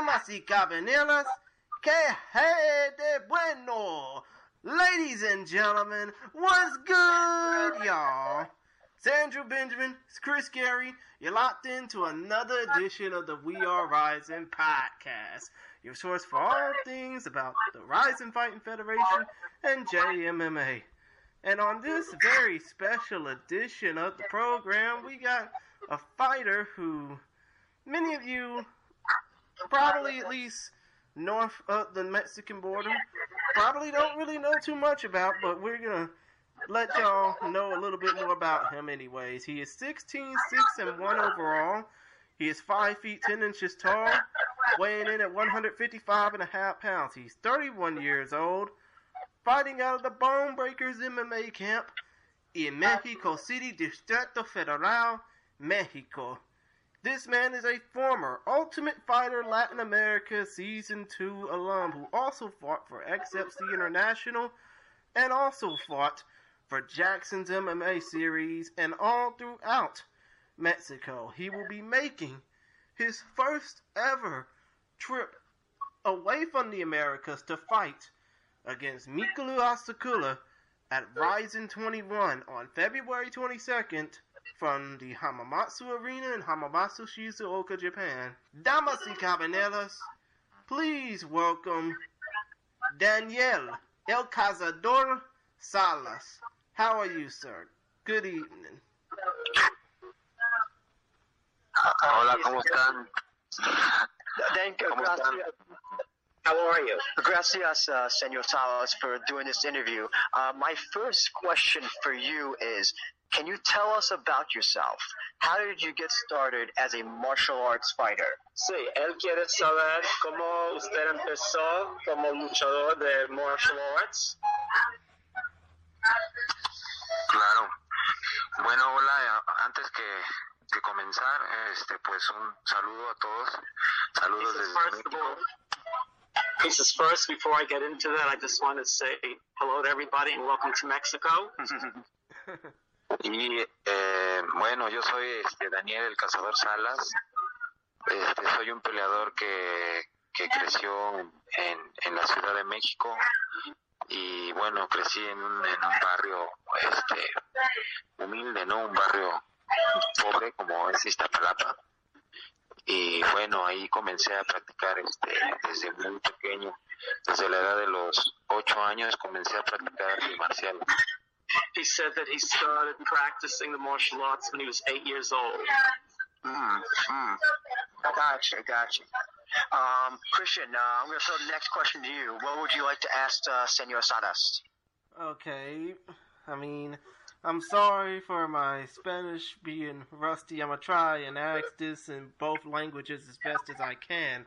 Damas y caballeros, que hey de bueno! Ladies and gentlemen, what's good, y'all? It's Andrew Benjamin, it's Chris Gary. You're locked into another edition of the We Are RIZIN podcast, your source for all things about the RIZIN Fighting Federation and JMMA. And on this very special edition of the program, we got a fighter who many of you probably at least north of the Mexican border probably don't really know too much about, but we're gonna let y'all know a little bit more about him anyways. He is 16, 6 and 1 overall. He is 5 feet 10 inches tall, weighing in at 155 and a half pounds. He's 31 years old, fighting out of the Bone Breakers MMA camp in Mexico City, Distrito Federal, Mexico. This man is a former Ultimate Fighter Latin America Season 2 alum who also fought for XFC International and also fought for Jackson's MMA series and all throughout Mexico. He will be making his first ever trip away from the Americas to fight against Mikuru Asakura at RIZIN 21 on February 22nd from the Hamamatsu Arena in Hamamatsu, Shizuoka, Japan. Damas y caballeros, please welcome Daniel El Cazador Salas. How are you, sir? Good evening. Hola, ¿cómo están? Thank you. ¿Cómo están? Gracias, How are you? gracias uh, Senor Salas, for doing this interview. Uh, my first question for you is, can you tell us about yourself? How did you get started as a martial arts fighter? Sí, él quiere saber cómo usted empezó como luchador de martial arts. Claro. Bueno, hola. Antes que, que comenzar, este, pues un saludo a todos. Saludos desde first of all, México. Says, first, before I get into that, I just want to say hello to everybody and welcome to Mexico. Y eh, bueno, yo soy este, Daniel el Cazador Salas. Este, soy un peleador que, que creció en, en la Ciudad de México. Y bueno, crecí en un, en un barrio este, humilde, ¿no? Un barrio pobre como es Iztapalapa. Y bueno, ahí comencé a practicar este, desde muy pequeño. Desde la edad de los ocho años comencé a practicar artes marciales. He said that he started practicing the martial arts when he was eight years old. Mm, mm. Gotcha, gotcha. Um, Christian, uh, I'm going to throw the next question to you. What would you like to ask uh, Senor Salas? Okay, I mean, I'm sorry for my Spanish being rusty. I'm gonna try and ask this in both languages as best as I can.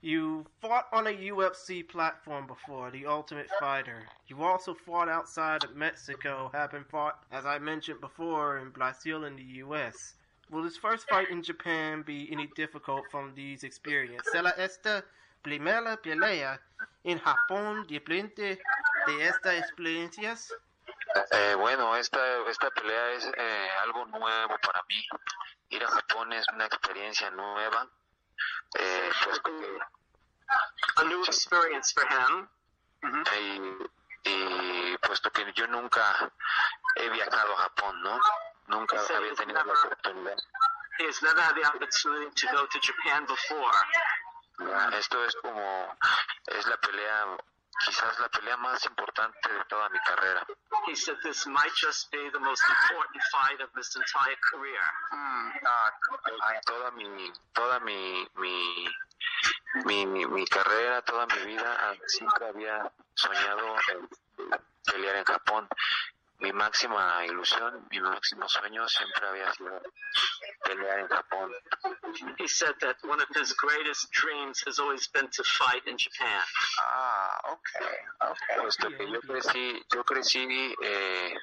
You fought on a UFC platform before, The Ultimate Fighter. You also fought outside of Mexico, having fought, as I mentioned before, in Brazil and the US. Will this first fight in Japan be any difficult from these experiences? ¿Será esta primera pelea en Japón diferente de estas experiencias? Eh, bueno, esta, esta pelea es eh, algo nuevo para mí. Ir a Japón es una experiencia nueva. Eh, pues A new experience for him. y, y puesto que yo nunca he viajado a Japón, ¿no? Nunca había tenido la oportunidad. He has never had the opportunity to go to Japan before. Esto es como, es la pelea, quizás la pelea más importante de toda mi carrera. He said this might just be the most important fight of his entire career. Mm, uh, toda mi toda mi mi, mi, mi, mi carrera toda mi vida ah, siempre había soñado en pelear en Japón mi máxima ilusión mi máximo sueño siempre había sido pelear en Japón He said that one of his greatest dreams has always been to fight in Japan. ah, okay, okay. puesto que yo crecí yo crecí eh,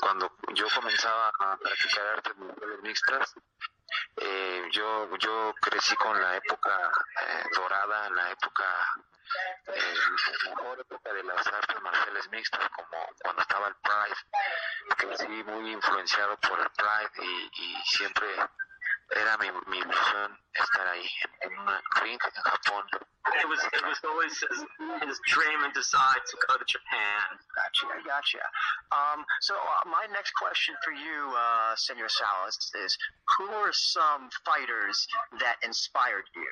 cuando yo comenzaba a practicar artes marciales mixtas eh, yo yo crecí con la época eh, dorada la época eh, la mejor época de las artes marciales mixtas como cuando estaba el Pride crecí muy influenciado por el Pride y, y siempre era mi, mi ilusión estar ahí en un ring en Japón. It was it was always his, his dream and desire to go to Japan. Gotcha, gotcha. Um, so uh, my next question for you, uh, Senor Salas, is who are some fighters that inspired you?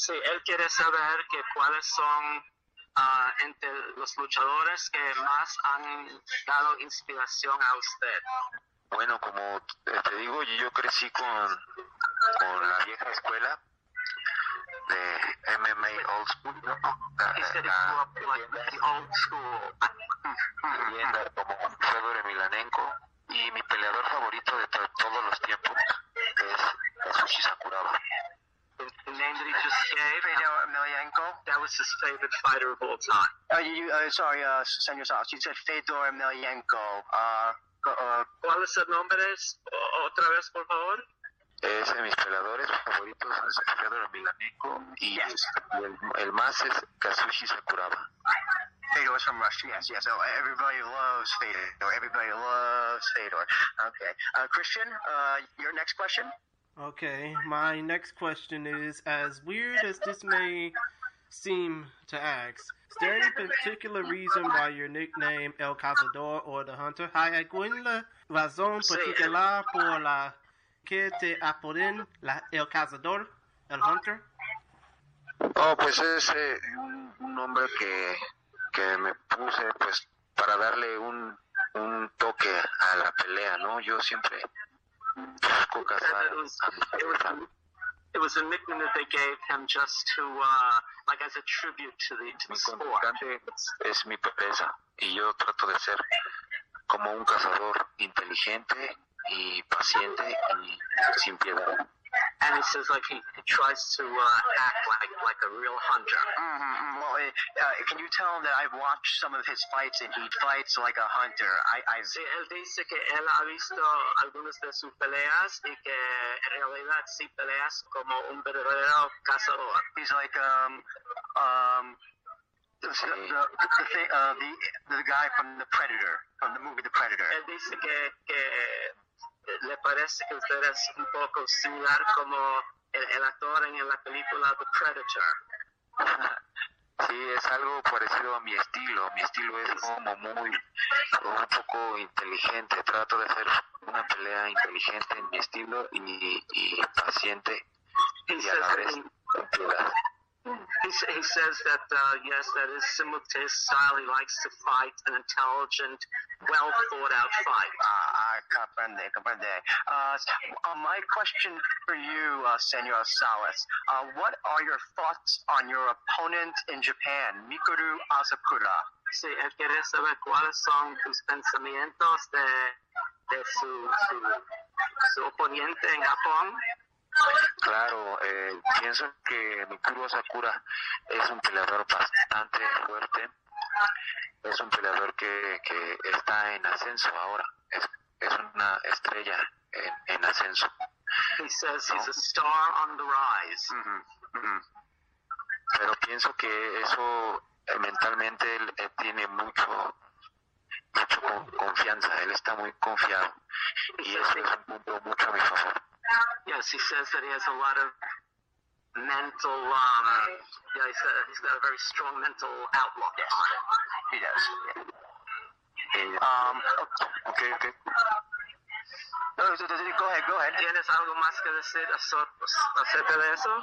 Sí, él quiere saber que cuáles son ah, entre los luchadores que más han dado inspiración a usted. Bueno, como te digo, yo crecí con, con la vieja escuela de MMA Old School, ¿no? La, como Fedor Emelianenko y mi peleador favorito de to- todos los tiempos was his favorite fighter of all time. Uh, you, uh, sorry, uh, Senor Salas, you said Fedor Emelianenko. Uh, go- uh, ¿Cuál es el nombre? O- Otra vez, por favor. Es de mis peleadores favoritos es Fedor Emelianenko y, Yes. y el, el más es Kazushi Sakuraba. Fedor is from Russia. Yes, yes. So everybody loves Fedor. Everybody loves Fedor. Okay. Uh, Christian, uh, your next question? Okay, my next question is as weird as this may seem to ask, is there any particular reason why your nickname El Cazador or the Hunter? ¿Hay alguna razón particular por la que te apoden la El Cazador, el Hunter? Oh, pues es eh, un, un nombre que, que me puse pues para darle un, un toque a la pelea, ¿no? Yo siempre busco cazar It was, a nickname that they gave him just to, uh, like as a tribute to the, to the Mi contrincante es mi presa y yo trato de ser como un cazador inteligente y paciente y sin piedad. And he says like he, he tries to uh, act like like a real hunter. Mm-hmm. Well, uh, uh, can you tell him that I've watched some of his fights and he fights like a hunter? I, I Sí, él dice que él ha visto algunas de sus peleas y que en realidad sí peleas como un verdadero cazador. he's like um um the the, the, the, thing, uh, the the guy from the Predator from the movie The Predator. Él dice que, que le parece que usted es un poco similar como el, el actor en la película The Predator. Sí, es algo parecido a mi estilo. Mi estilo es como muy, un poco inteligente. Trato de hacer una pelea inteligente en mi estilo y, y paciente He y a la vez piedad. he, he says that, uh, yes, that is similar to his style. He likes to fight an intelligent, well thought out fight. Comprende, comprende. Uh, uh, my question for you, uh, Senor Salas, uh, what are your thoughts on your opponent in Japan, Mikuru Asakura? Sí, él quiere saber cuáles son tus pensamientos de, de su, su, su oponente en Japón. Claro, eh, pienso que Mikuro Sakura es un peleador bastante fuerte. Es un peleador que, que está en ascenso ahora. Es, es una estrella en, en ascenso. He says he's a star on the rise. Pero pienso que eso eh, mentalmente él, él tiene mucho mucho con- confianza. Él está muy confiado. Y eso es un punto mucho a mi favor. Yes, he says that he has a lot of mental, um, yeah, he's got, he's got a very strong mental outlook on it. He does. Eh, Um, ok, ok. Go ahead, go ahead. ¿Tienes algo más que decir acerca de eso?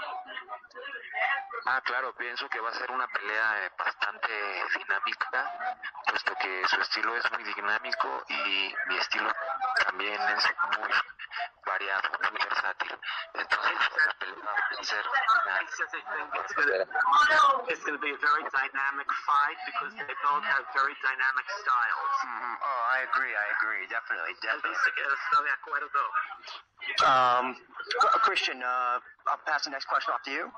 Ah, claro, pienso que va a ser una pelea eh, bastante dinámica, puesto que su estilo es muy dinámico y mi estilo también es muy variado, muy pelea va a ser He says they think it's gonna, it's gonna be a very dynamic fight because they both have very dynamic styles. Mhm. Oh, I agree, I agree, definitely, definitely. dice que está de acuerdo. Um, Christian, uh, I'll pass the next question off to you.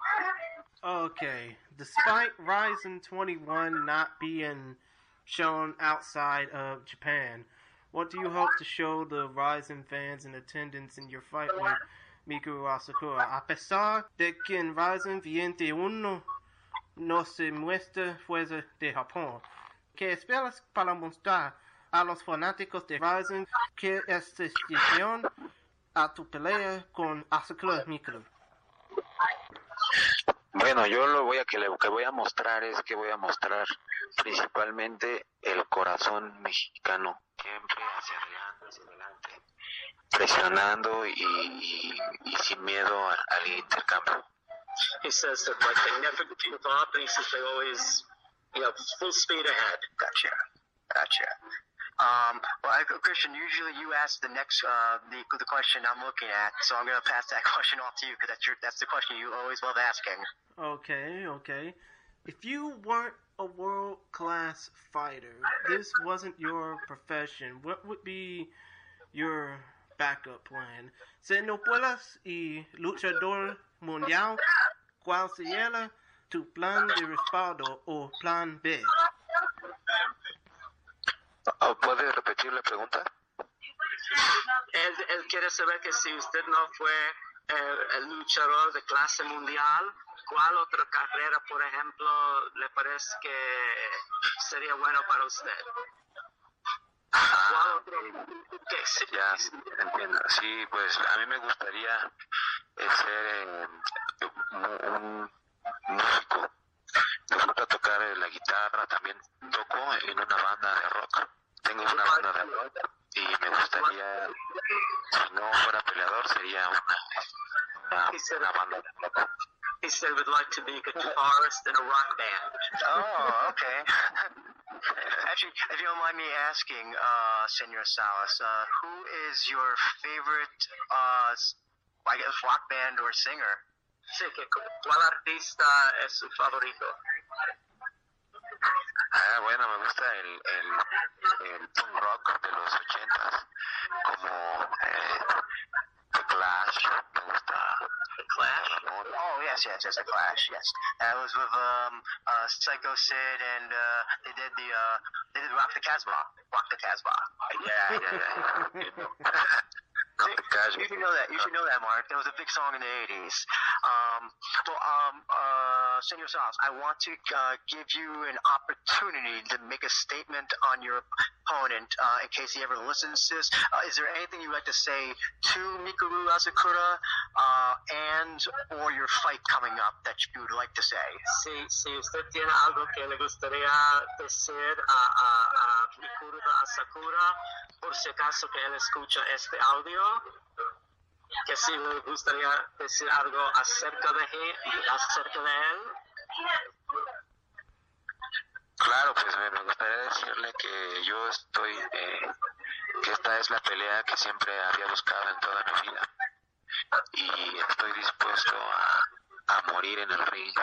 Okay, despite RIZIN 21 not being shown outside of Japan, what do you hope to show the RIZIN fans in attendance in your fight with Mikuru Asakura? A pesar de que en Ryzen 21 no se muestra fuera de Japón, ¿qué esperas para mostrar a los fanáticos de Ryzen que decisión a tu pelea con Azúcar Micro? Bueno, yo lo voy a lo que voy a mostrar es que voy a mostrar principalmente el corazón mexicano, siempre hacia adelante, hacia adelante, presionando y, y, y sin miedo al, al intercambio. He says that like they never give up, and he says they always, you know, full speed ahead. Gotcha. Gotcha. Um, well, I, Christian, usually you ask the next uh, the the question I'm looking at, so I'm gonna pass that question off to you because that's your that's the question you always love asking. Okay, okay. If you weren't a world class fighter, this wasn't your profession, what would be your backup plan? Si no puedas y luchador mundial, ¿cuál sería tu plan de respaldo o plan B? Oh, ¿Puede repetir la pregunta? Él, él quiere saber que si usted no fue eh, el luchador de clase mundial, ¿cuál otra carrera, por ejemplo, le parece que sería bueno para usted? ¿Cuál Ah, otro? sí, ya entiendo. Sí, pues a mí me gustaría eh, ser eh, un, músico. Me gusta tocar eh, la guitarra, también toco en una banda de rock. Tengo una banda de rock y me gustaría, si no fuera peleador, sería una, una, una banda de rock. He said he would like to be a guitarist in a rock band. Oh, okay. Actually, if you don't mind me asking, uh, Senor Salas, uh, who is your favorite, uh, s- I guess, rock band or singer? Sí, que ¿cuál artista es su favorito? Ah, bueno, me gusta el, el, el punk rock de los ochentas, como eh, The Clash, me gusta The Clash. Oh, yes, yes, yes, The Clash, yes. That was with, um, uh, Psycho Sid and, uh, they did the, uh, they did Rock the Casbah. Rock the Casbah. Yeah, yeah, yeah. You the Clash. You should know that. You should know that, Mark. That was a big song in the 80s. Um, well, um, uh, Senor Salas, I want to uh, give you an opportunity to make a statement on your opponent uh, in case he ever listens to this. Uh, is there anything you'd like to say to Mikuru Asakura uh, and or your fight coming up that you would like to say? Si, si usted tiene algo que le gustaría decir a, a, a Mikuru Asakura, por si acaso que él escucha este audio, que si le gustaría decir algo acerca de, él- acerca de él, Claro, pues me me gustaría decirle que yo estoy, eh, que esta es la pelea que siempre había buscado en toda mi vida. Y estoy dispuesto a, a morir en el ring.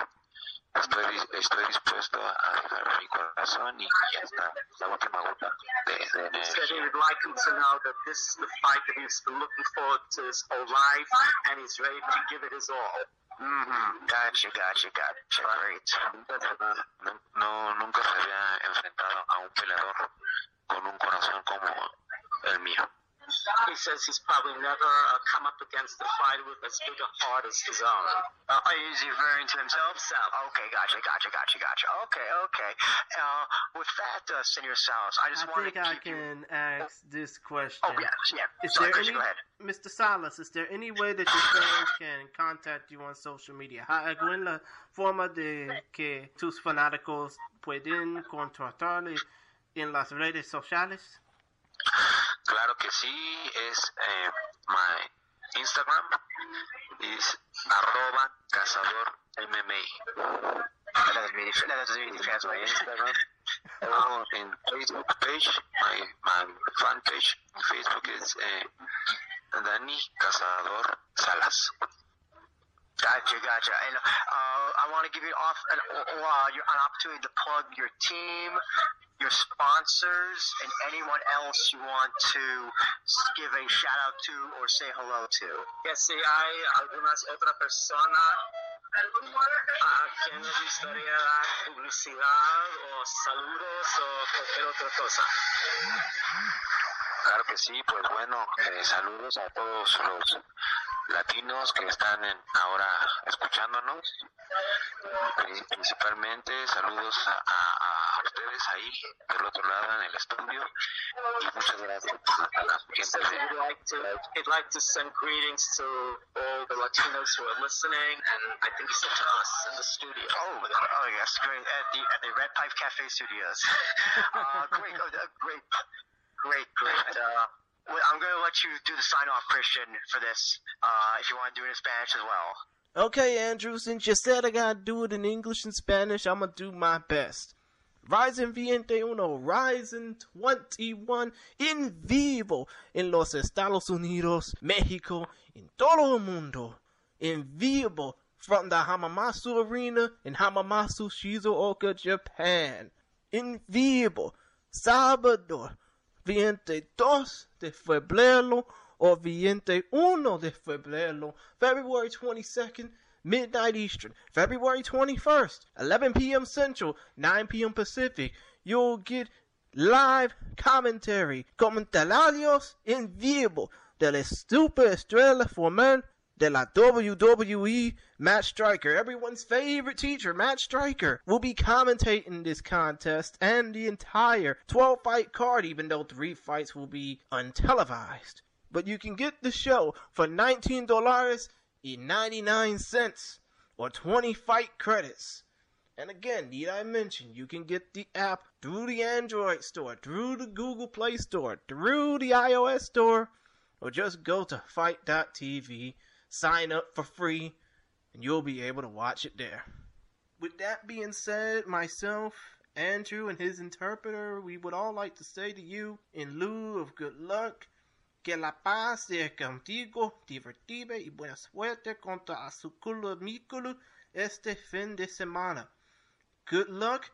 Estoy, estoy dispuesto a dejar mi corazón y, hasta la última gota de, de said he energía. would like him to know that this is the fight that he's been looking forward to his whole life, and he's ready to give it his all. Mm-hmm. Gotcha, gotcha, gotcha. Great. No, no, nunca se había enfrentado a un peleador con un corazón como el mío. He says he's probably never uh, come up against a fighter with as big a heart as his own. Uh, is he referring to himself? Himself. Okay, gotcha, gotcha, gotcha, gotcha. Okay, okay. Uh, with that, uh, Senor Salas, I just I want think to I keep you. can ask this question. Oh yeah, yeah. Is Sorry, there any, go ahead. Mr. Salas, is there any way that your fans can contact you on social media? ¿Hay alguna forma de que tus fanáticos pueden contratarle en las redes sociales? Claro que sí, es eh, my Instagram, es arroba cazador MMA. Instagram, o en Facebook page, my, my fan page en Facebook es eh, Dani Cazador Salas. Gotcha, gotcha. And uh, I want to give you off an, uh, your, an opportunity to plug your team, your sponsors, and anyone else you want to give a shout out to or say hello to. Que si hay algunas otra persona a quien le gustaría dar publicidad o saludos o cualquier otra cosa. Claro que sí, pues bueno, eh, saludos a todos los latinos que están en- ahora escuchándonos. Pri- Principalmente saludos a, a- a ustedes ahí, del otro lado en el estudio. Y muchas gracias a la gente he'd like to he'd like to send greetings to all the Latinos who are listening, and I think he said to us in the studio. Oh, oh yes, great. At the at the Red Pipe Cafe Studios. uh, great, oh, uh, great, great, great. Uh, I'm gonna let you do the sign off, Christian, for this. Uh, if you want to do it in Spanish as well. Okay, Andrew, since you said I gotta do it in English and Spanish, I'm gonna do my best. RIZIN Viente Uno, RIZIN 21 en vivo en los Estados Unidos, México, en todo el mundo. En vivo from the Hamamatsu Arena in Hamamatsu, Shizuoka, Japan. En vivo, sábado, 22 de febrero or 21 de febrero, February 22nd, midnight Eastern, February 21st, 11 p.m. Central, 9 p.m. Pacific. You'll get live commentary, comentarios en vivo de la super estrella formal de la WWE, Matt Striker, everyone's favorite teacher, Matt Striker, will be commentating this contest and the entire 12 fight card, even though three fights will be untelevised. But you can get the show for $19.99 or 20 fight credits. And again, need I mention, you can get the app through the Android store, through the Google Play Store, through the iOS store, or just go to fite.tv, sign up for free, and you'll be able to watch it there. With that being said, myself, Andrew, and his interpreter, we would all like to say to you, in lieu of good luck, que la paz sea contigo, divertida y buena suerte contra Asukulu Mikulu este fin de semana. Good luck,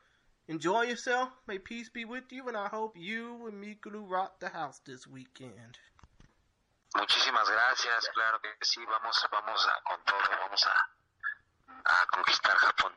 enjoy yourself, may peace be with you, and I hope you and Mikulu rock the house this weekend. Muchísimas gracias, claro que sí, vamos, vamos a, con todo, vamos a, a conquistar Japón.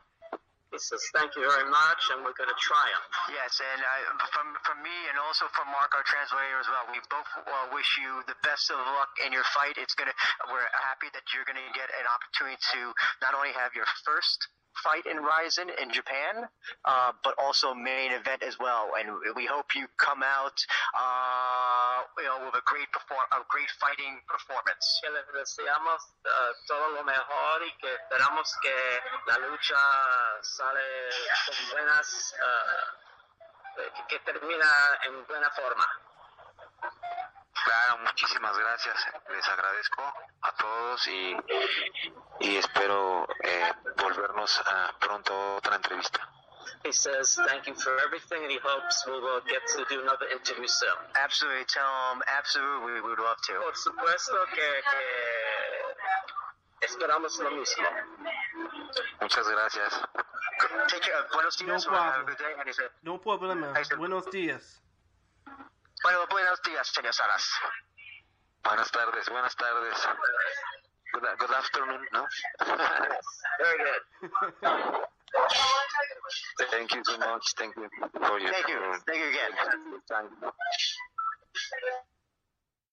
He says thank you very much, and we're going to triumph. Yes, and uh, from from me and also from Mark, our translator as well. We both uh, wish you the best of luck in your fight. It's gonna. We're happy that you're gonna get an opportunity to not only have your first fight in RIZIN in Japan, uh, but also main event as well. And we hope you come out, uh, you know, with a great perform, a great fighting performance. Que les deseamos uh, todo lo mejor y que esperamos que la lucha sale con buenas, uh, que, que termina en buena forma. Claro, muchísimas gracias. Les agradezco a todos y, y espero eh, volvernos a pronto a otra entrevista. He says thank you for everything, and he hopes we will get to do another interview soon. Absolutely, tell them absolutely we would love to. Por supuesto que, que esperamos lo mismo. Muchas gracias. Take care. Buenos No dias. have a problem. good day. And he said, No problema. Ahí está. Buenos dias. bueno, buenos dias, señor Salas. Buenas tardes, buenas tardes. Good, good afternoon, ¿no? Very good. Thank you so much. Thank you for your Thank you. Thank you again. Thank you.